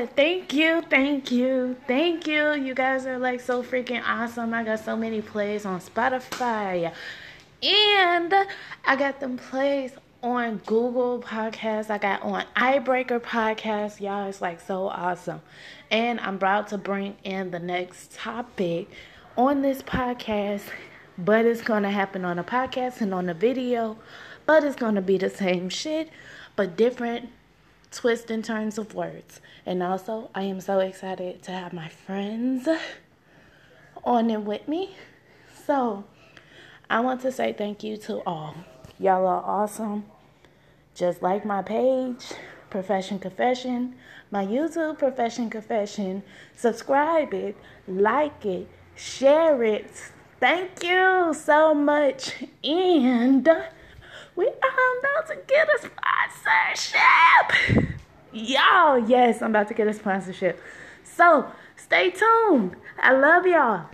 god. Thank you. Thank you. Thank you. You guys are like so freaking awesome. I got so many plays on Spotify. And I got them plays on Google Podcasts. I got on iBreaker Podcast. Y'all, it's like so awesome. And I'm about to bring in the next topic on this podcast, but it's to happen on a podcast and on a video, but it's to be the same shit, but different twists and turns of words. And also, I am so excited to have my friends on and with me. So, I want to say thank you to all. Y'all are awesome. Just like my page, Profession Confession, my YouTube, Profession Confession. Subscribe it, like it, share it. Thank you so much. And we are about to get a sponsorship. Y'all, yes, I'm about to get a sponsorship. So stay tuned. I love y'all.